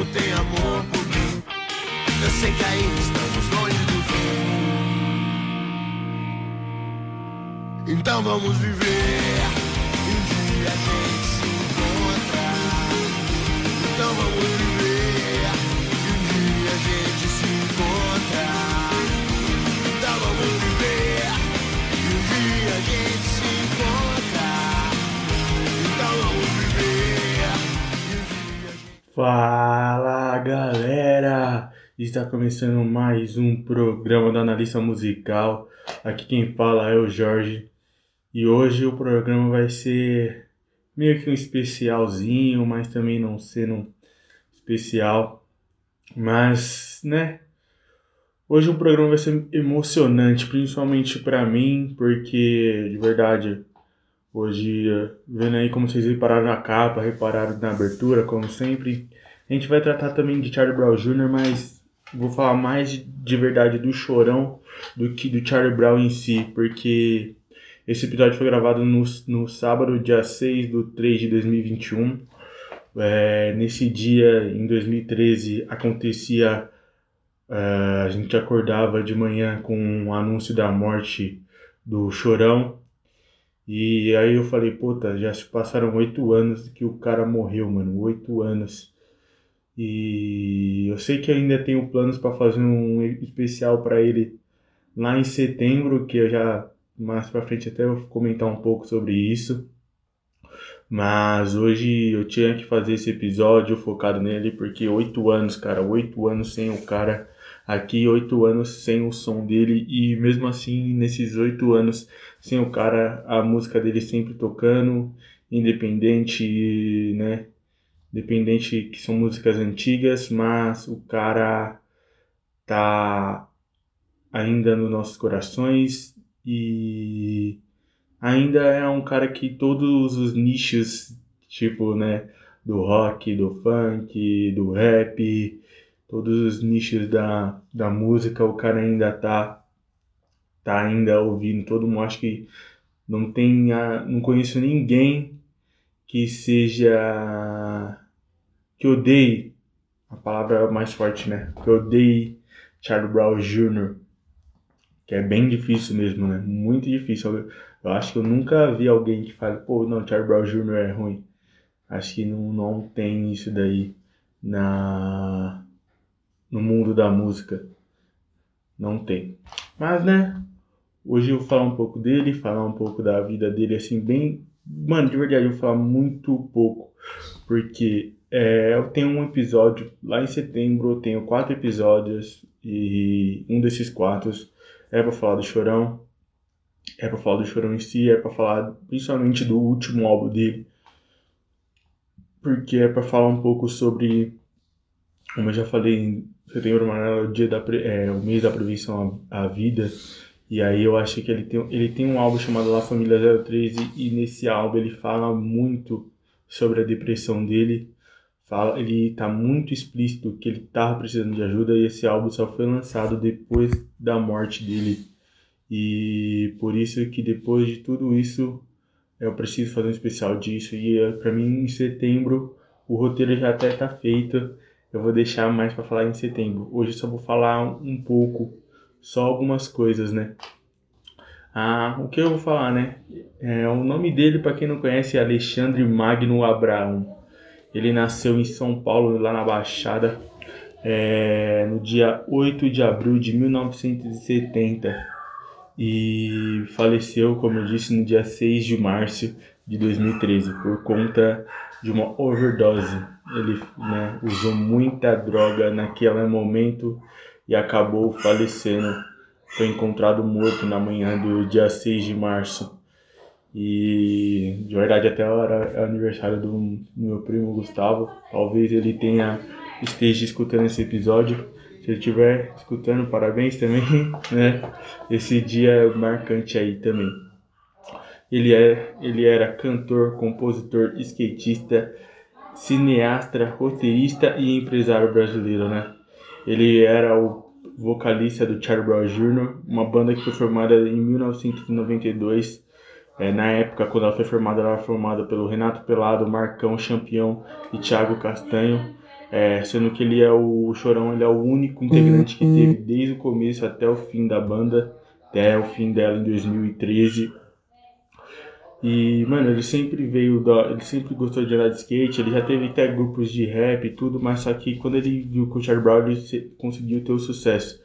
como tem amor por mim. Eu sei que ainda estamos longe do fim. Então vamos viver. Fala galera! Está começando mais um programa do Analista Musical. Aqui quem fala é o Jorge e hoje o programa vai ser meio que um especialzinho, mas também não sendo um especial. Mas, né? Hoje o programa vai ser emocionante, principalmente para mim, porque de verdade Hoje, vendo aí como vocês repararam na capa, repararam na abertura, como sempre. A gente vai tratar também de Charlie Brown Jr., mas vou falar mais de, de verdade do Chorão do que do Charlie Brown em si, porque esse episódio foi gravado no, no sábado, dia 6 de 3 de 2021. É, nesse dia, em 2013, acontecia. eh, a gente acordava de manhã com o anúncio da morte do Chorão. E aí eu falei, puta, já se passaram oito anos que o cara morreu, mano. Oito anos. E eu sei que ainda tenho planos para fazer um especial para ele lá em setembro, que eu já mais para frente até vou comentar um pouco sobre isso. Mas hoje eu tinha que fazer esse episódio focado nele, porque oito anos, cara, oito anos sem o cara aqui, oito anos sem o som dele, e mesmo assim, nesses oito anos sem o cara, a música dele sempre tocando, independente, né? Independente que são músicas antigas, mas o cara tá ainda nos nossos corações e ainda é um cara que todos os nichos, tipo, né, do rock, do funk, do rap, todos os nichos da, da música, o cara ainda tá tá ainda ouvindo todo mundo. Acho que não tem não conheço ninguém que seja que odeie a palavra mais forte, né? Que odeie Charlie Brown Jr. Que é bem difícil mesmo, né? Muito difícil. Eu, eu acho que eu nunca vi alguém que fale, pô, não, Charlie Brown Jr. é ruim. Acho que não, não tem isso daí na no mundo da música. Não tem. Mas, né? Hoje eu vou falar um pouco dele, falar um pouco da vida dele, assim, bem. Mano, de verdade, eu vou falar muito pouco. Porque é, eu tenho um episódio lá em setembro, eu tenho quatro episódios, e um desses quatro é pra falar do Chorão. É pra falar do Chorão em si, é pra falar principalmente do último álbum dele. Porque é pra falar um pouco sobre como eu já falei, em setembro amarelo é o dia da é, o mês da prevenção à, à vida. E aí eu acho que ele tem, ele tem um álbum chamado La Família 013 e nesse álbum ele fala muito sobre a depressão dele. Fala, ele tá muito explícito que ele tava precisando de ajuda e esse álbum só foi lançado depois da morte dele. E por isso que depois de tudo isso eu preciso fazer um especial disso e eh, pra mim em setembro o roteiro já até tá feito. Eu vou deixar mais para falar em setembro. Hoje só vou falar um pouco, só algumas coisas, né? Ah, o que eu vou falar, né? É, o nome dele, para quem não conhece, é Alexandre Magno Abraão. Ele nasceu em São Paulo, lá na Baixada, é, no dia 8 de abril de 1970 e faleceu, como eu disse, no dia 6 de março de 2013 por conta de uma overdose. Ele né, usou muita droga naquele momento e acabou falecendo. Foi encontrado morto na manhã do dia 6 de março. E de verdade até agora é aniversário do meu primo Gustavo. Talvez ele tenha esteja escutando esse episódio. Se ele estiver escutando, parabéns também, né? Esse dia é marcante aí também. Ele, é, ele era cantor, compositor, skatista, cineasta, roteirista e empresário brasileiro, né? Ele era o vocalista do Charlie Brown Jr., uma banda que foi formada em 1992. É, na época, quando ela foi formada, ela foi formada pelo Renato Pelado, Marcão Champião e Thiago Castanho. É, sendo que ele é o, o Chorão, ele é o único integrante que teve desde o começo até o fim da banda, até o fim dela em 2013. E, mano, ele sempre veio da. Ele sempre gostou de andar de skate, ele já teve até grupos de rap e tudo, mas só que quando ele viu com o Charlie Brown, ele conseguiu ter o sucesso.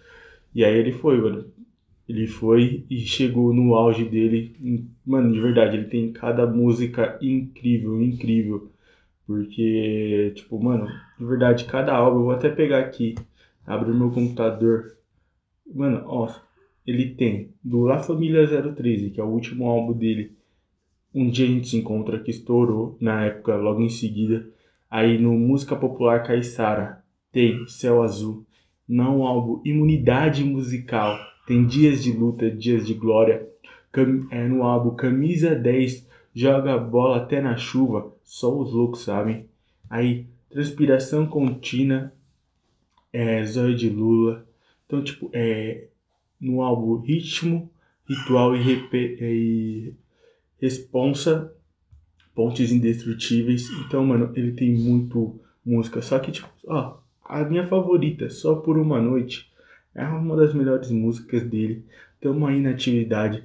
E aí ele foi, mano. Ele foi e chegou no auge dele. Mano, de verdade, ele tem cada música incrível, incrível. Porque, tipo, mano, de verdade, cada álbum, eu vou até pegar aqui, abrir meu computador. Mano, ó, ele tem do La Família 013, que é o último álbum dele um dia a gente se encontra que estourou na época, logo em seguida. Aí no Música Popular Caissara tem Céu Azul. Não álbum Imunidade Musical. Tem Dias de Luta, Dias de Glória. É no álbum Camisa 10 Joga Bola Até na Chuva. Só os loucos sabem. Aí Transpiração Contínua. É, Zóio de Lula. Então, tipo, é no álbum Ritmo, Ritual e, e Responsa, Pontes Indestrutíveis. Então, mano, ele tem muito música. Só que, tipo, ó, a minha favorita, Só por uma Noite, é uma das melhores músicas dele. Tamo aí na atividade.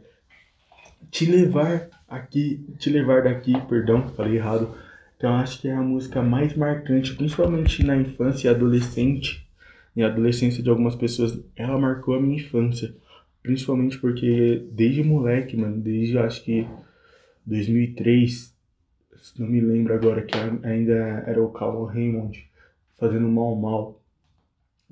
Te levar aqui, te levar daqui, perdão, falei errado. Então acho que é a música mais marcante, principalmente na infância e adolescente, e adolescência de algumas pessoas, ela marcou a minha infância. Principalmente porque desde moleque, mano, desde acho que 2003, não me lembro agora, que ainda era o Calvin Raymond fazendo Mal Mal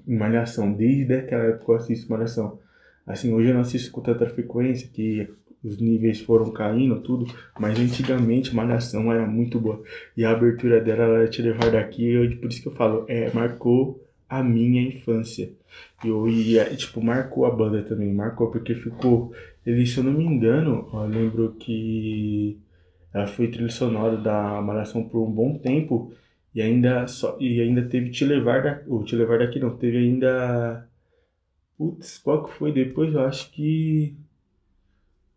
em Malhação. Desde aquela época eu assisto Malhação. Assim, hoje eu não assisto com tanta frequência, que os níveis foram caindo, tudo, mas antigamente Malhação era muito boa. E a abertura dela era te levar daqui, eu, por isso que eu falo, é, marcou a minha infância. Eu ia, tipo, marcou a banda também, marcou, porque ficou. Ele, se eu não me engano, eu lembro que ela foi trilha sonora da Malhação por um bom tempo e ainda só e ainda teve Te Levar daqui, ou Te Levar daqui não, teve ainda Putz, qual que foi depois? Eu acho que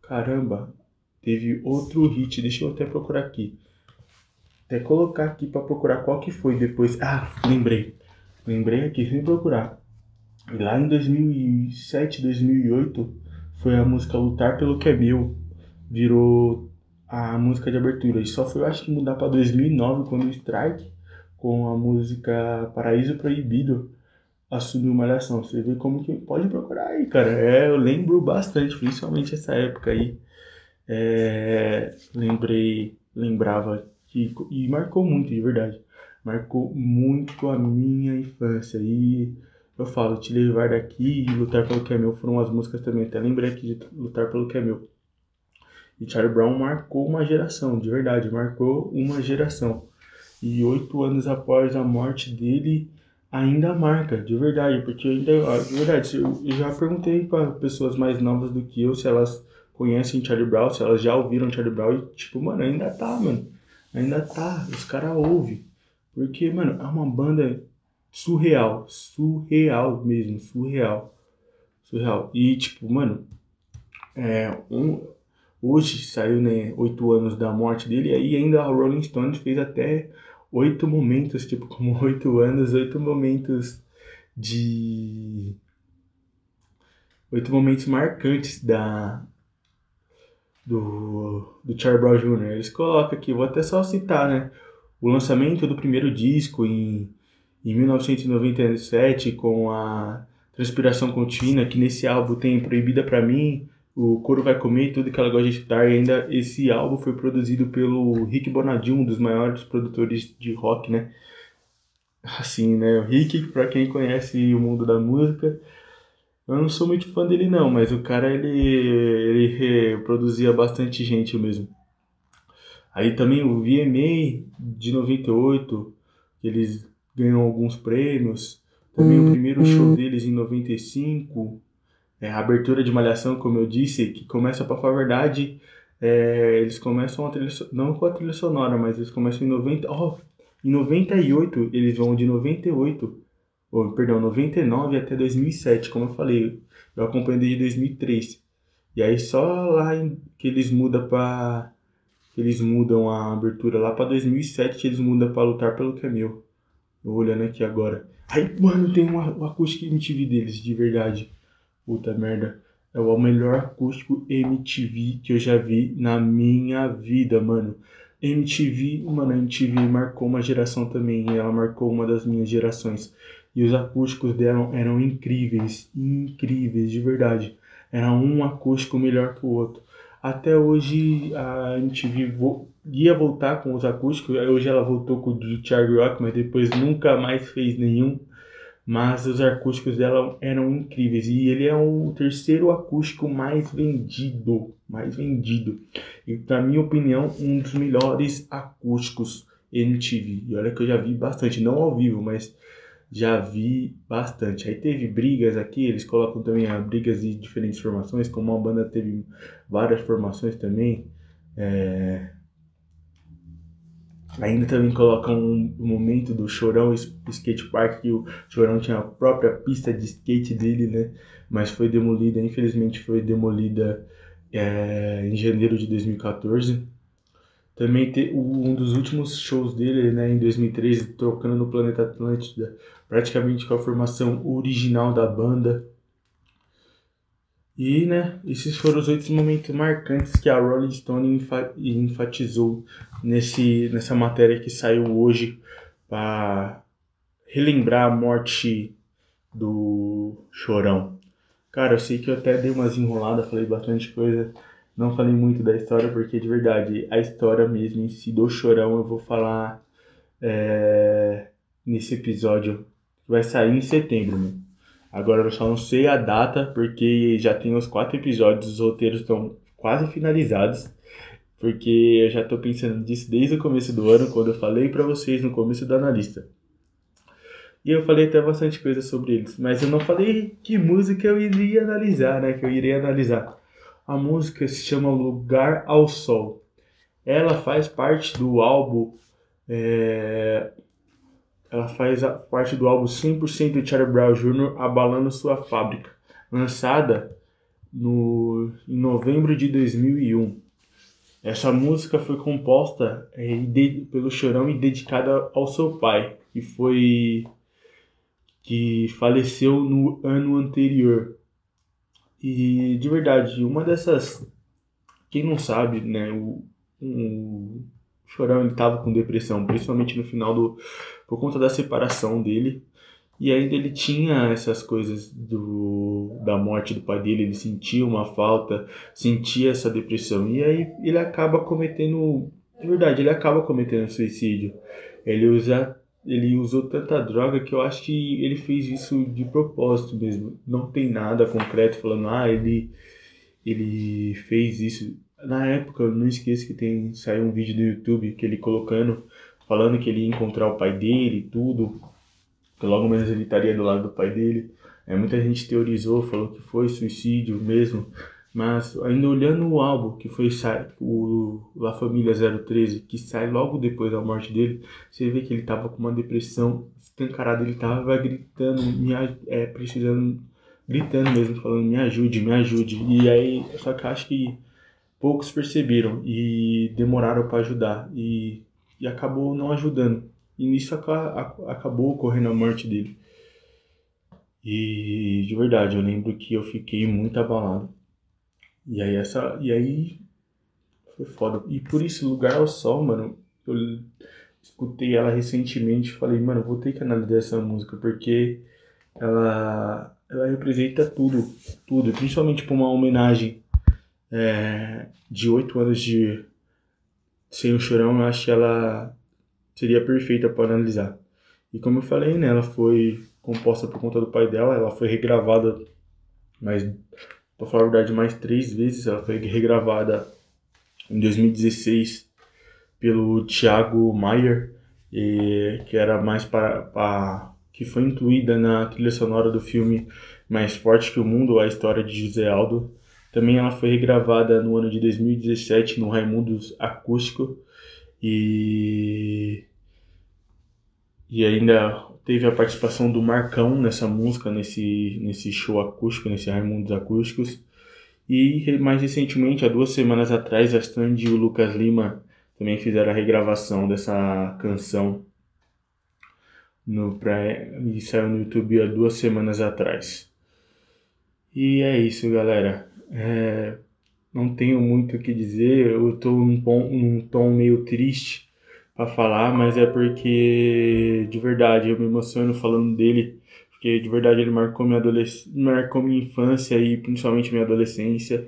caramba, teve outro hit, deixa eu até procurar aqui. Até colocar aqui para procurar qual que foi depois. Ah, lembrei. Lembrei aqui, sem procurar. E lá em 2007, 2008, foi a música Lutar pelo que é meu. Virou a música de abertura. E só foi, eu acho que, mudar para 2009, quando o Strike, com a música Paraíso Proibido, assumiu Malhação. Você vê como que pode procurar aí, cara. É, eu lembro bastante, principalmente essa época aí. É, lembrei, lembrava que, e marcou muito, de verdade marcou muito a minha infância. E eu falo, Te Levar Daqui e Lutar Pelo Que É Meu foram as músicas também. Até lembrei aqui de Lutar Pelo Que É Meu. E Charlie Brown marcou uma geração, de verdade, marcou uma geração. E oito anos após a morte dele, ainda marca, de verdade, porque ainda, de verdade, eu já perguntei para pessoas mais novas do que eu se elas conhecem Charlie Brown, se elas já ouviram Charlie Brown, e tipo, mano, ainda tá, mano, ainda tá, os caras ouvem. Porque, mano, é uma banda surreal. Surreal mesmo, surreal. Surreal. E, tipo, mano, é, um, hoje saiu, né, oito anos da morte dele, e aí ainda a Rolling Stones fez até oito momentos, tipo, como oito anos, oito momentos de. Oito momentos marcantes da. Do, do Charlie Brown Jr. Eles colocam aqui, vou até só citar, né? O lançamento do primeiro disco em, em 1997 com a Transpiração Contínua, que nesse álbum tem Proibida para mim, o Coro Vai Comer tudo que ela gosta de escutar. E ainda esse álbum foi produzido pelo Rick Bonadil, um dos maiores produtores de rock, né? Assim, né? O Rick, para quem conhece o mundo da música, eu não sou muito fã dele não, mas o cara ele, ele produzia bastante gente mesmo. Aí também o VMA de 98, eles ganham alguns prêmios. Também o primeiro show uhum. deles em 95, é, a abertura de Malhação, como eu disse, que começa, para falar a verdade, é, eles começam a trilha, não com a trilha sonora, mas eles começam em 90, oh, em 98, eles vão de 98, oh, perdão, 99 até 2007, como eu falei, eu acompanho desde 2003. E aí só lá que eles mudam para eles mudam a abertura lá para 2007, eles mudam para lutar pelo que meu. olhando aqui agora. Aí, mano, tem uma, o acústico MTV deles, de verdade. Puta merda. É o melhor acústico MTV que eu já vi na minha vida, mano. MTV, mano, a MTV marcou uma geração também. Ela marcou uma das minhas gerações. E os acústicos dela eram incríveis, incríveis, de verdade. Era um acústico melhor que o outro. Até hoje a MTV ia voltar com os acústicos, hoje ela voltou com o do Charlie Rock, mas depois nunca mais fez nenhum. Mas os acústicos dela eram incríveis e ele é o terceiro acústico mais vendido, mais vendido. E na minha opinião, um dos melhores acústicos MTV. E olha que eu já vi bastante, não ao vivo, mas já vi bastante. Aí teve brigas aqui, eles colocam também a brigas de diferentes formações, como a banda teve várias formações também. É... Ainda também colocam um momento do Chorão Skate Park, que o Chorão tinha a própria pista de skate dele, né? Mas foi demolida, infelizmente foi demolida é, em janeiro de 2014. Também te, um dos últimos shows dele, né, em 2013, tocando no Planeta Atlântida, praticamente com a formação original da banda. E, né, esses foram os oito momentos marcantes que a Rolling Stone enfatizou nesse, nessa matéria que saiu hoje para relembrar a morte do Chorão. Cara, eu sei que eu até dei umas enroladas, falei bastante coisa, não falei muito da história, porque de verdade, a história mesmo em si do Chorão eu vou falar é, nesse episódio que vai sair em setembro, né? Agora eu só não sei a data, porque já tem os quatro episódios, os roteiros estão quase finalizados. Porque eu já estou pensando nisso desde o começo do ano, quando eu falei para vocês no começo da analista. E eu falei até bastante coisa sobre eles, mas eu não falei que música eu iria analisar, né? Que eu iria analisar. A música se chama Lugar ao Sol. Ela faz parte do álbum é, ela faz parte do álbum 100% de Charlie Brown Jr. Abalando Sua Fábrica, lançada no, em novembro de 2001. Essa música foi composta é, de, pelo Chorão e dedicada ao seu pai, que foi que faleceu no ano anterior. E de verdade, uma dessas, quem não sabe, né, o, o Chorão ele tava com depressão, principalmente no final do por conta da separação dele. E ainda ele tinha essas coisas do, da morte do pai dele, ele sentia uma falta, sentia essa depressão. E aí ele acaba cometendo, de verdade, ele acaba cometendo suicídio. Ele usa ele usou tanta droga que eu acho que ele fez isso de propósito mesmo. Não tem nada concreto falando, ah, ele, ele fez isso. Na época, eu não esqueço que tem saiu um vídeo do YouTube que ele colocando falando que ele ia encontrar o pai dele e tudo, que logo menos ele estaria do lado do pai dele. É, muita gente teorizou, falou que foi suicídio mesmo, mas ainda olhando o álbum que foi o La Família 013, que sai logo depois da morte dele, você vê que ele tava com uma depressão escancarada, ele tava gritando, me, é, precisando, gritando mesmo, falando me ajude, me ajude. E aí, só que acho que poucos perceberam e demoraram para ajudar. E e acabou não ajudando. E nisso acabou ocorrendo a morte dele. E de verdade, eu lembro que eu fiquei muito abalado. E aí essa. E aí foi foda. E por isso, Lugar ao Sol, mano, eu escutei ela recentemente e falei, mano, vou ter que analisar essa música, porque ela, ela representa tudo, tudo, principalmente por uma homenagem é, de oito anos de sem o Chorão, eu acho que ela seria perfeita para analisar. E como eu falei, né, ela foi composta por conta do pai dela, ela foi regravada, mas para falar a verdade, mais três vezes. Ela foi regravada em 2016 pelo Thiago Mayer, e, que era mais para, para que foi incluída na trilha sonora do filme Mais Forte que o Mundo, a história de José Aldo. Também ela foi regravada no ano de 2017 no Raimundos Acústico e e ainda teve a participação do Marcão nessa música, nesse, nesse show acústico, nesse Raimundos Acústicos. E mais recentemente, há duas semanas atrás, a Sandy e o Lucas Lima também fizeram a regravação dessa canção no, pra, e saiu no YouTube há duas semanas atrás. E é isso, galera. É, não tenho muito o que dizer, eu tô num, num tom meio triste para falar, mas é porque de verdade eu me emociono falando dele, porque de verdade ele marcou minha adolescência, marcou minha infância e principalmente minha adolescência.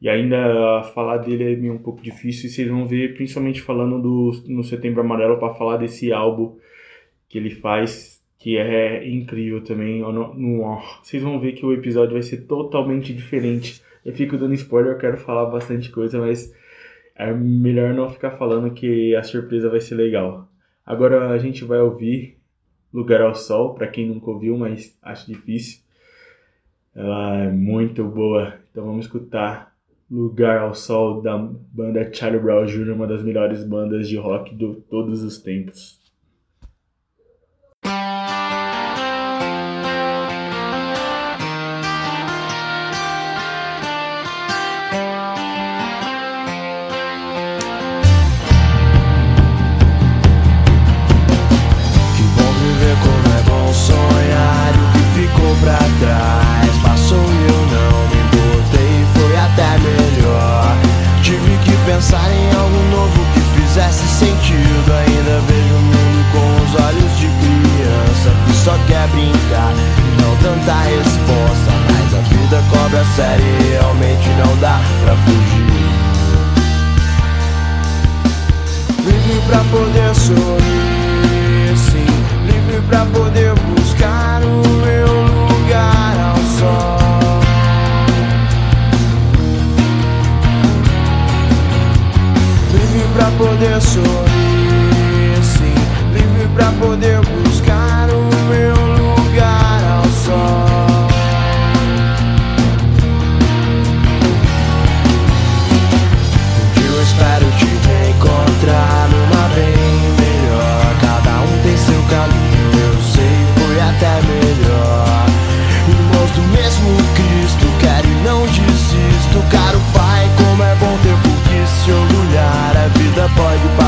E ainda falar dele é meio um pouco difícil, e vocês vão ver, principalmente falando do no Setembro Amarelo, para falar desse álbum que ele faz, que é incrível também. No, no, vocês vão ver que o episódio vai ser totalmente diferente. Eu fico dando spoiler, eu quero falar bastante coisa, mas é melhor não ficar falando que a surpresa vai ser legal. Agora a gente vai ouvir Lugar ao Sol, para quem nunca ouviu, mas acho difícil. Ela é muito boa, então vamos escutar Lugar ao Sol da banda Charlie Brown Jr., uma das melhores bandas de rock de todos os tempos.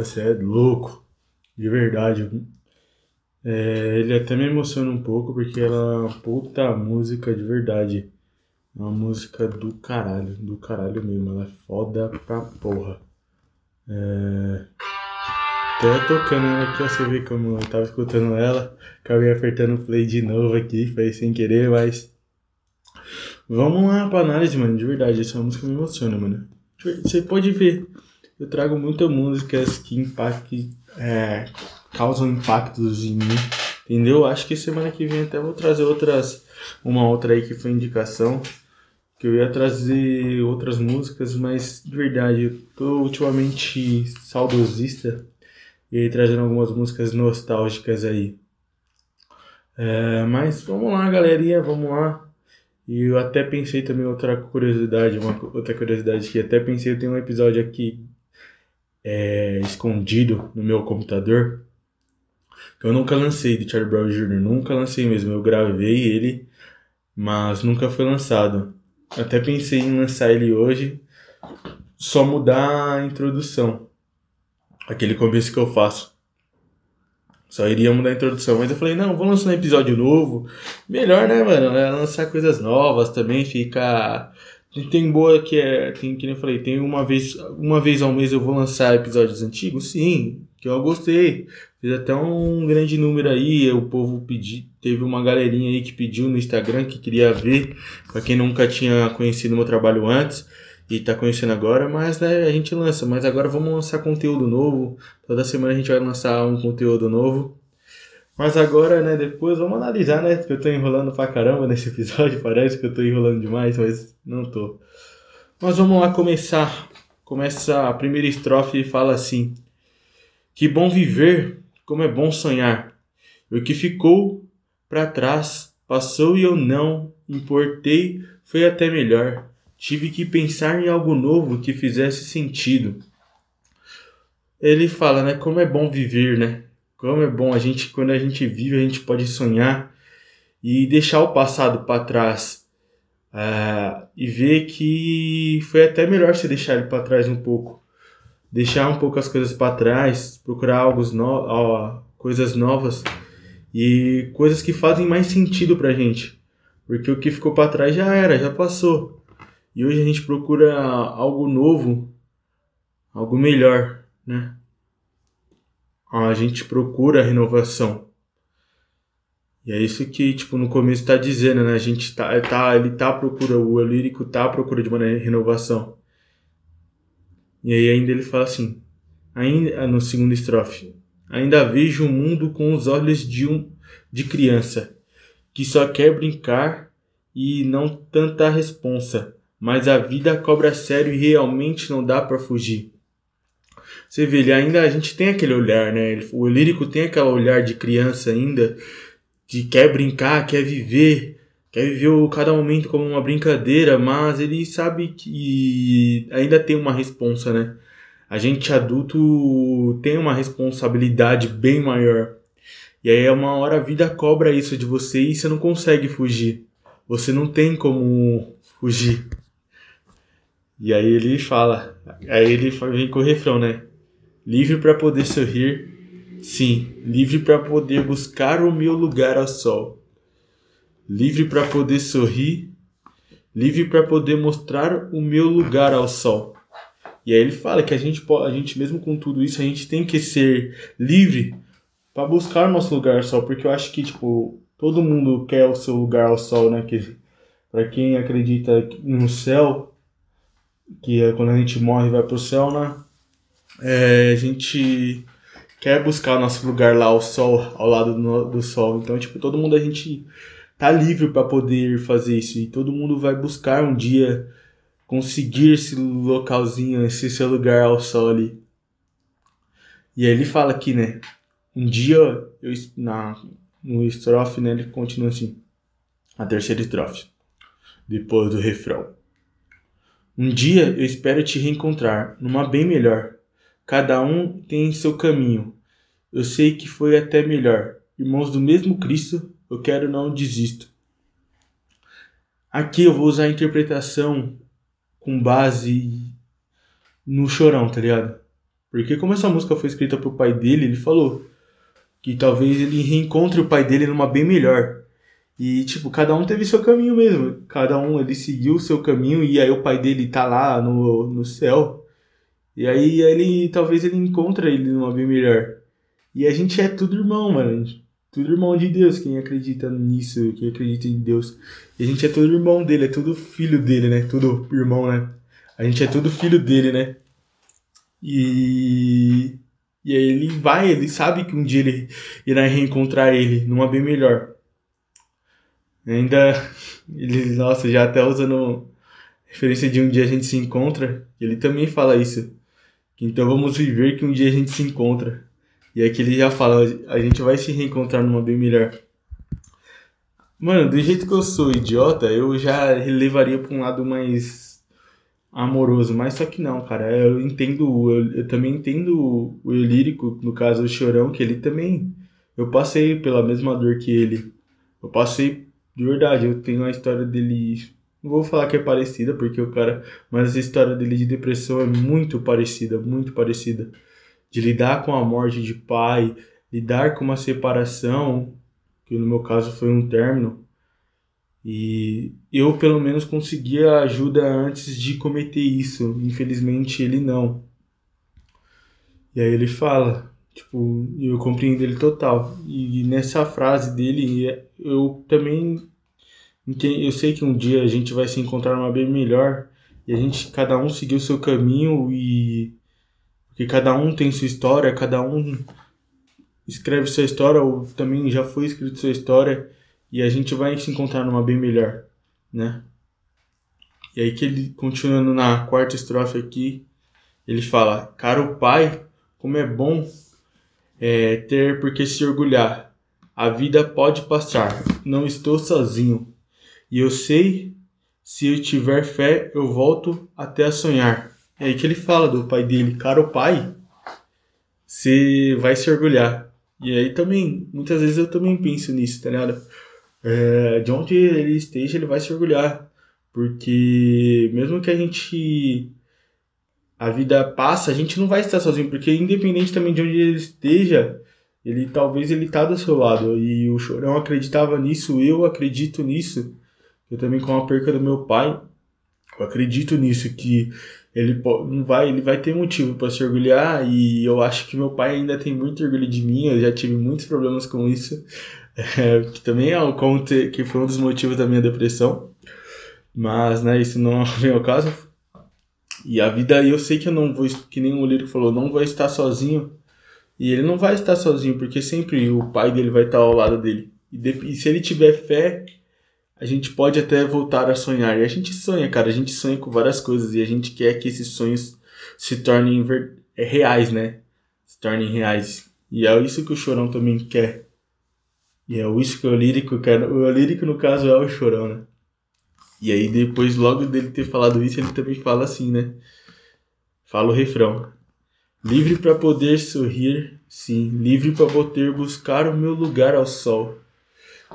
esse som é louco, de verdade. É, ele até me emociona um pouco porque ela é uma puta música de verdade. É uma música do caralho, do caralho mesmo. Ela é foda pra porra. É... Até tocando ela aqui, você vê como eu tava escutando ela. Acabei apertando play de novo aqui, foi sem querer, mas Vamos lá pra análise, mano. De verdade, essa música me emociona, mano. Você pode ver. Eu trago muitas músicas que impactam, é, causam impactos em mim. Entendeu? Acho que semana que vem até vou trazer outras. Uma outra aí que foi indicação. Que eu ia trazer outras músicas, mas de verdade, eu tô ultimamente saudosista. E aí trazendo algumas músicas nostálgicas aí. É, mas vamos lá, galerinha, vamos lá. E eu até pensei também outra curiosidade, uma outra curiosidade que até pensei, eu tenho um episódio aqui é, escondido no meu computador eu nunca lancei de Charlie Brown Jr., nunca lancei mesmo, eu gravei ele, mas nunca foi lançado. Até pensei em lançar ele hoje, só mudar a introdução, aquele começo que eu faço. Só iria mudar a introdução. Mas eu falei, não, vou lançar um episódio novo. Melhor, né, mano? É lançar coisas novas também, fica. Tem boa que é. Tem, que nem eu falei, tem uma vez, uma vez ao mês eu vou lançar episódios antigos? Sim, que eu gostei. Fiz até um grande número aí, o povo pediu. Teve uma galerinha aí que pediu no Instagram que queria ver, pra quem nunca tinha conhecido meu trabalho antes e tá conhecendo agora, mas né, a gente lança. Mas agora vamos lançar conteúdo novo. Toda semana a gente vai lançar um conteúdo novo. Mas agora, né, depois vamos analisar, né? Que eu tô enrolando pra caramba nesse episódio. Parece que eu tô enrolando demais, mas não tô. Mas vamos lá começar. Começa a primeira estrofe e fala assim: Que bom viver, como é bom sonhar. O que ficou para trás passou e eu não importei, foi até melhor. Tive que pensar em algo novo que fizesse sentido. Ele fala, né? Como é bom viver, né? Como é bom a gente, quando a gente vive, a gente pode sonhar e deixar o passado para trás uh, e ver que foi até melhor se deixar ele para trás um pouco, deixar um pouco as coisas para trás, procurar algo no, coisas novas e coisas que fazem mais sentido pra gente, porque o que ficou para trás já era, já passou. E hoje a gente procura algo novo, algo melhor, né? A gente procura a renovação. E é isso que, tipo, no começo está dizendo, né? A gente tá, tá, ele tá à procura, o lírico tá à procura de uma renovação. E aí ainda ele fala assim, ainda no segundo estrofe, ainda vejo o mundo com os olhos de um de criança, que só quer brincar e não tanta responsa mas a vida cobra sério e realmente não dá para fugir. Você vê, ele ainda a gente tem aquele olhar, né? O lírico tem aquele olhar de criança ainda, que quer brincar, quer viver, quer viver cada momento como uma brincadeira, mas ele sabe que ainda tem uma responsa, né? A gente adulto tem uma responsabilidade bem maior. E aí uma hora a vida cobra isso de você e você não consegue fugir. Você não tem como fugir. E aí ele fala, aí ele vem com o refrão, né? Livre para poder sorrir, sim, livre para poder buscar o meu lugar ao sol. Livre para poder sorrir, livre para poder mostrar o meu lugar ao sol. E aí ele fala que a gente a gente mesmo com tudo isso, a gente tem que ser livre para buscar o nosso lugar ao sol, porque eu acho que tipo todo mundo quer o seu lugar ao sol, né? Que para quem acredita no céu, que é quando a gente morre vai pro céu, né? É, a gente quer buscar o nosso lugar lá ao sol, ao lado do, do sol. Então, tipo, todo mundo a gente tá livre para poder fazer isso e todo mundo vai buscar um dia conseguir esse localzinho, esse seu lugar ao sol ali. E aí ele fala aqui, né? Um dia eu na no estrofe, né, ele continua assim. A terceira estrofe. Depois do refrão. Um dia eu espero te reencontrar, numa bem melhor. Cada um tem seu caminho. Eu sei que foi até melhor. Irmãos do mesmo Cristo, eu quero não desisto. Aqui eu vou usar a interpretação com base no chorão, tá ligado? Porque como essa música foi escrita pro pai dele, ele falou que talvez ele reencontre o pai dele numa bem melhor. E, tipo, cada um teve seu caminho mesmo. Cada um, ele seguiu o seu caminho e aí o pai dele tá lá no, no céu. E aí ele, talvez ele encontra ele numa bem melhor. E a gente é tudo irmão, mano. tudo irmão de Deus, quem acredita nisso, quem acredita em Deus. E a gente é tudo irmão dele, é tudo filho dele, né? Tudo irmão, né? A gente é tudo filho dele, né? E. E aí ele vai, ele sabe que um dia ele irá reencontrar ele numa bem melhor. Ainda. Ele, nossa, já até usando referência de um dia a gente se encontra, ele também fala isso. Então vamos viver que um dia a gente se encontra. E aqui ele já fala, a gente vai se reencontrar numa bem melhor. Mano, do jeito que eu sou idiota, eu já levaria pra um lado mais amoroso, mas só que não, cara. Eu entendo, eu, eu também entendo o eu lírico, no caso o chorão, que ele também. Eu passei pela mesma dor que ele. Eu passei, de verdade, eu tenho a história dele. Não vou falar que é parecida, porque o cara. Mas a história dele de depressão é muito parecida, muito parecida de lidar com a morte de pai, lidar com uma separação, que no meu caso foi um término. E eu pelo menos conseguia ajuda antes de cometer isso. Infelizmente ele não. E aí ele fala, tipo, eu compreendo ele total. E nessa frase dele, eu também eu sei que um dia a gente vai se encontrar uma bem melhor e a gente cada um seguir o seu caminho e porque cada um tem sua história, cada um escreve sua história ou também já foi escrito sua história e a gente vai se encontrar numa bem melhor, né? E aí que ele continuando na quarta estrofe aqui, ele fala: "Caro pai, como é bom é, ter por que se orgulhar. A vida pode passar, não estou sozinho. E eu sei, se eu tiver fé, eu volto até a sonhar. É aí que ele fala do pai dele, caro pai, você vai se orgulhar. E aí também, muitas vezes eu também penso nisso, tá ligado? É, de onde ele esteja, ele vai se orgulhar. Porque mesmo que a gente. A vida passa, a gente não vai estar sozinho, porque independente também de onde ele esteja, ele talvez ele tá do seu lado. E o Chorão acreditava nisso, eu acredito nisso. Eu também com a perca do meu pai, eu acredito nisso, que ele não vai, ele vai ter motivo para se orgulhar e eu acho que meu pai ainda tem muito orgulho de mim, eu já tive muitos problemas com isso, é, que também é um, que foi um dos motivos da minha depressão, mas né, isso não vem ao caso. E a vida, eu sei que eu não vou, que nem o lírico falou, não vou estar sozinho. E ele não vai estar sozinho, porque sempre o pai dele vai estar ao lado dele. E, de, e se ele tiver fé, a gente pode até voltar a sonhar. E a gente sonha, cara. A gente sonha com várias coisas e a gente quer que esses sonhos se tornem ver... É, reais, né? Se tornem reais. E é isso que o Chorão também quer. E é isso que o lírico quer. O lírico, no caso, é o Chorão, né? E aí, depois, logo dele ter falado isso, ele também fala assim, né? Fala o refrão. Livre para poder sorrir, sim. Livre para poder buscar o meu lugar ao sol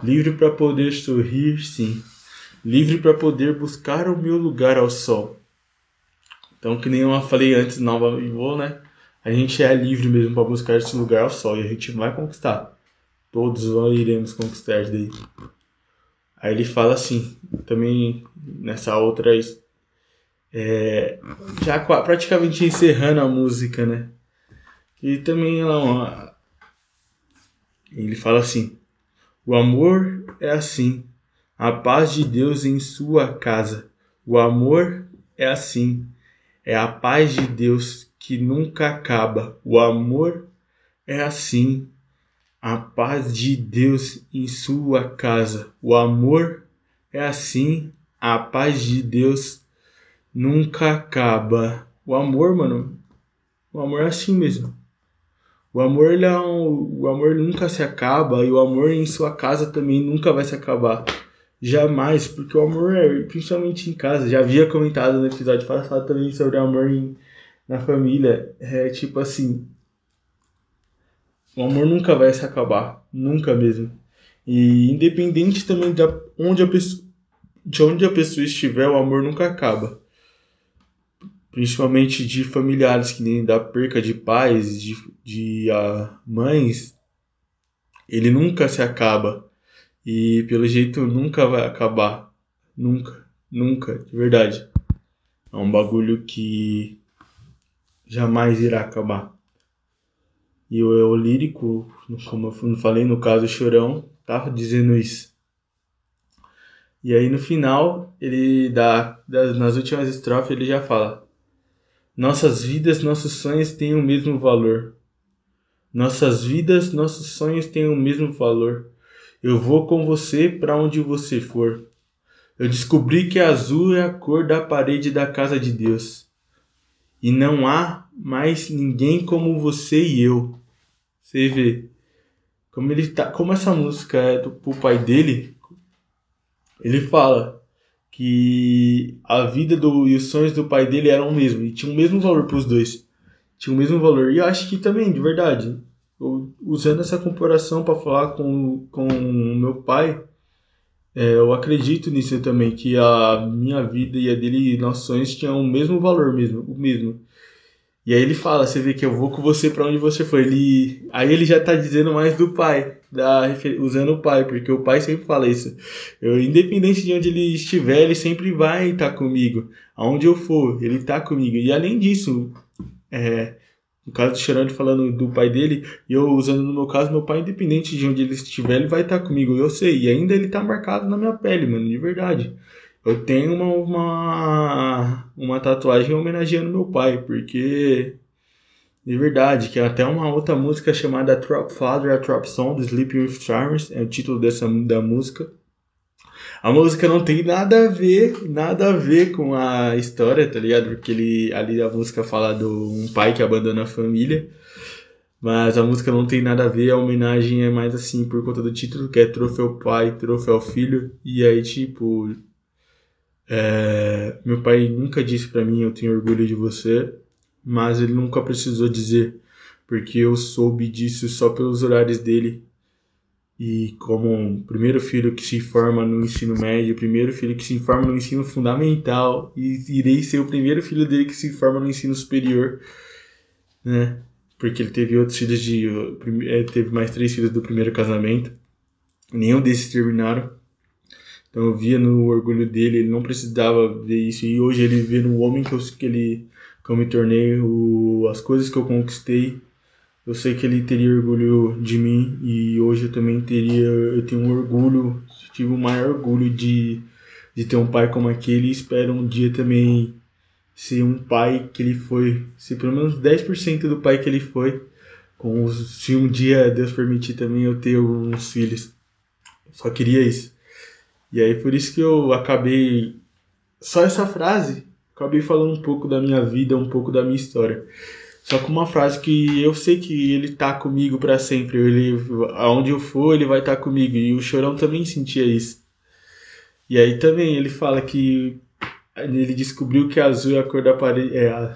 livre para poder sorrir, sim, livre para poder buscar o meu lugar ao sol. Então, que nem eu falei antes, nova e vou, né? A gente é livre mesmo para buscar esse lugar ao sol e a gente vai conquistar. Todos iremos conquistar daí. Aí ele fala assim, também nessa outra é, já praticamente encerrando a música, né? E também ela, ele fala assim: o amor é assim. A paz de Deus em sua casa. O amor é assim. É a paz de Deus que nunca acaba. O amor é assim. A paz de Deus em sua casa. O amor é assim. A paz de Deus nunca acaba. O amor, mano, o amor é assim mesmo. O amor, é um, o amor nunca se acaba e o amor em sua casa também nunca vai se acabar. Jamais, porque o amor é principalmente em casa. Já havia comentado no episódio passado também sobre o amor em, na família. É tipo assim: o amor nunca vai se acabar, nunca mesmo. E independente também de onde a pessoa, de onde a pessoa estiver, o amor nunca acaba principalmente de familiares que nem da perca de pais, de, de uh, mães, ele nunca se acaba. E pelo jeito nunca vai acabar. Nunca, nunca, de verdade. É um bagulho que jamais irá acabar. E o, o lírico, como eu falei, no caso Chorão, tava dizendo isso. E aí no final, ele dá, nas últimas estrofes, ele já fala: Nossas vidas, nossos sonhos têm o mesmo valor. Nossas vidas, nossos sonhos têm o mesmo valor. Eu vou com você para onde você for. Eu descobri que azul é a cor da parede da casa de Deus. E não há mais ninguém como você e eu. Você vê como ele tá, como essa música é do pro pai dele, ele fala que a vida do, e os sonhos do pai dele eram o mesmo e tinha o mesmo valor para os dois. Tinha o mesmo valor. E eu acho que também, de verdade, eu, usando essa comparação para falar com com o meu pai, é, eu acredito nisso também que a minha vida e a dele, nossos sonhos tinham o mesmo valor mesmo, o mesmo. E aí ele fala, você vê que eu vou com você para onde você for. Ele, aí ele já tá dizendo mais do pai, da, usando o pai, porque o pai sempre fala isso. Eu, independente de onde ele estiver, ele sempre vai estar tá comigo. Aonde eu for, ele tá comigo. E além disso, é, no caso do Xerande falando do pai dele, eu usando no meu caso, meu pai, independente de onde ele estiver, ele vai estar tá comigo. Eu sei. E ainda ele tá marcado na minha pele, mano, de verdade. Eu tenho uma, uma, uma tatuagem homenageando meu pai, porque de verdade, que é até uma outra música chamada Trop Father, a Trop Song, do Sleeping with Charmers, é o título dessa da música. A música não tem nada a ver, nada a ver com a história, tá ligado? Porque ele, ali a música fala de um pai que abandona a família. Mas a música não tem nada a ver, a homenagem é mais assim por conta do título, que é Troféu Pai, Troféu Filho. E aí, tipo, é, meu pai nunca disse para mim eu tenho orgulho de você, mas ele nunca precisou dizer, porque eu soube disso só pelos horários dele. E como um primeiro filho que se forma no ensino médio, primeiro filho que se forma no ensino fundamental, e irei ser o primeiro filho dele que se forma no ensino superior, né? Porque ele teve outros filhos de. É, teve mais três filhos do primeiro casamento. Nenhum desses terminaram. Então eu via no orgulho dele, ele não precisava ver isso. E hoje ele vê no homem que eu, que ele, eu me tornei, o, as coisas que eu conquistei. Eu sei que ele teria orgulho de mim e hoje eu também teria, eu tenho um orgulho, tive o maior orgulho de, de ter um pai como aquele e espero um dia também ser um pai que ele foi, ser pelo menos 10% do pai que ele foi. Com os, se um dia Deus permitir também eu ter uns filhos. Só queria isso. E aí por isso que eu acabei. Só essa frase, acabei falando um pouco da minha vida, um pouco da minha história. Só com uma frase que eu sei que ele tá comigo para sempre. Ele, aonde eu for, ele vai estar tá comigo. E o Chorão também sentia isso. E aí também ele fala que ele descobriu que azul é a cor da parede. É,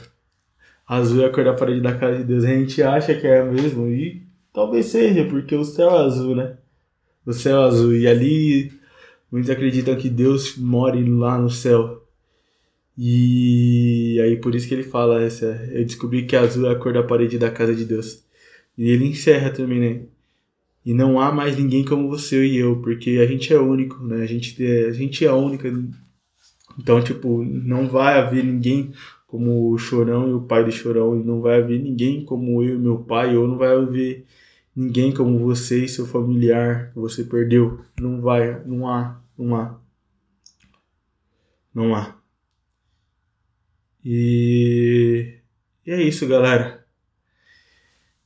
azul é a cor da parede da casa de Deus. A gente acha que é mesmo. E talvez seja, porque o céu é azul, né? O céu é azul. E ali Muitos acreditam que Deus mora lá no céu. E aí por isso que ele fala essa, eu descobri que azul é a cor da parede da casa de Deus. E ele encerra também, né? E não há mais ninguém como você e eu, porque a gente é único, né? A gente é, a gente é única. Então, tipo, não vai haver ninguém como o Chorão e o pai do Chorão, e não vai haver ninguém como eu e meu pai, ou não vai haver ninguém como você e seu familiar que você perdeu. Não vai, não há. Não há. Não há. E, e é isso, galera.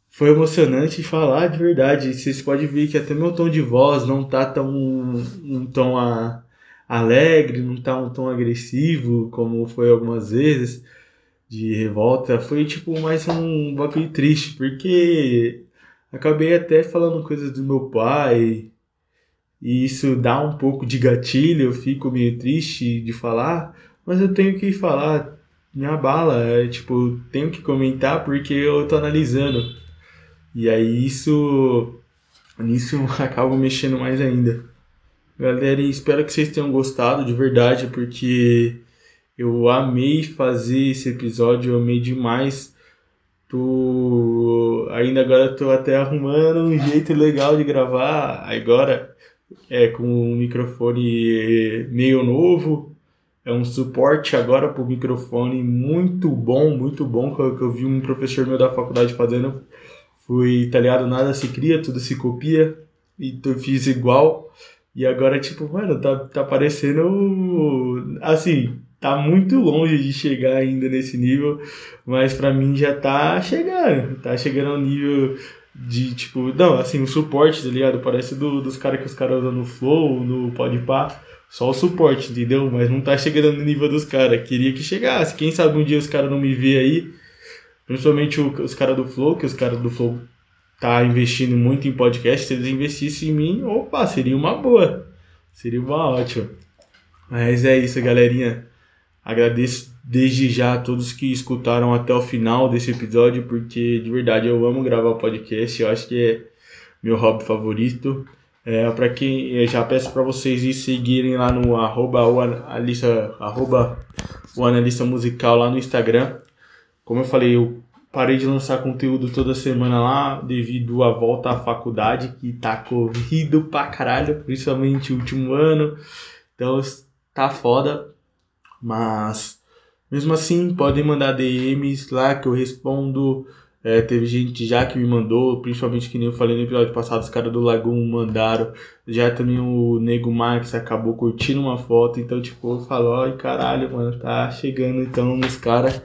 Foi emocionante falar de verdade. Vocês podem ver que até meu tom de voz não tá tão um tom a, alegre, não tá um tom agressivo como foi algumas vezes de revolta. Foi tipo mais um bagulho triste, porque acabei até falando coisas do meu pai, e isso dá um pouco de gatilho, eu fico meio triste de falar, mas eu tenho que falar, me abala, é, tipo, tenho que comentar porque eu tô analisando. E aí isso, nisso acaba mexendo mais ainda. Galera, espero que vocês tenham gostado de verdade, porque eu amei fazer esse episódio, eu amei demais. Tô ainda agora tô até arrumando um jeito legal de gravar. Agora é com um microfone meio novo. É um suporte agora para o microfone muito bom, muito bom, que eu, vi um professor meu da faculdade fazendo. Foi, tá ligado? Nada se cria, tudo se copia. E eu fiz igual. E agora, tipo, mano, tá, tá parecendo. Assim, tá muito longe de chegar ainda nesse nível. Mas pra mim já tá chegando. Tá chegando ao nível de, tipo. Não, assim, o suporte, tá ligado? Parece do, dos caras que os caras usam no Flow, no Podpah. Só o suporte, entendeu? Mas não tá chegando no nível dos caras. Queria que chegasse. Quem sabe um dia os caras não me vê aí. Principalmente os caras do Flow, que os caras do Flow tá investindo muito em podcast. Se eles investissem em mim, opa, seria uma boa. Seria uma ótima. Mas é isso, galerinha. Agradeço desde já a todos que escutaram até o final desse episódio, porque de verdade eu amo gravar podcast. Eu acho que é meu hobby favorito. É, para quem eu já peço para vocês ir seguirem lá no arroba o analista, arroba o analista musical lá no Instagram. Como eu falei, eu parei de lançar conteúdo toda semana lá devido à volta à faculdade, que tá corrido pra caralho, principalmente o último ano. Então tá foda. Mas mesmo assim, podem mandar DMs lá que eu respondo. É, teve gente já que me mandou, principalmente que nem eu falei no episódio passado, os caras do Lagoon mandaram. Já também o Nego Max acabou curtindo uma foto, então tipo, eu falo, ai caralho, mano, tá chegando então nos caras.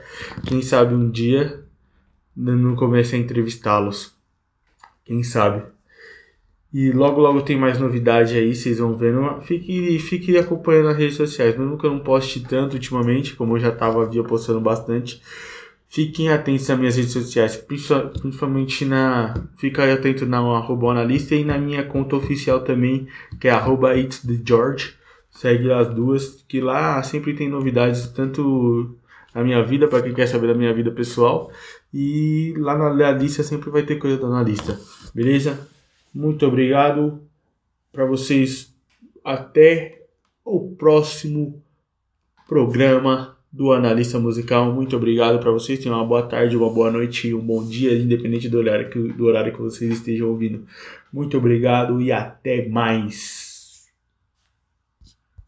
Quem sabe um dia não comece a entrevistá-los. Quem sabe? E logo logo tem mais novidade aí, vocês vão vendo. Fique, fique acompanhando as redes sociais, mesmo que eu não poste tanto ultimamente, como eu já tava via postando bastante. Fiquem atentos às minhas redes sociais, principalmente na. Fica atento na arroba analista e na minha conta oficial também, que é arroba George. Segue as duas, que lá sempre tem novidades, tanto na minha vida, para quem quer saber da minha vida pessoal, e lá na analista sempre vai ter coisa da analista, beleza? Muito obrigado para vocês. Até o próximo programa do analista musical. Muito obrigado para vocês. Tenham uma boa tarde, uma boa noite e um bom dia, independente do horário, que, do horário que vocês estejam ouvindo. Muito obrigado e até mais.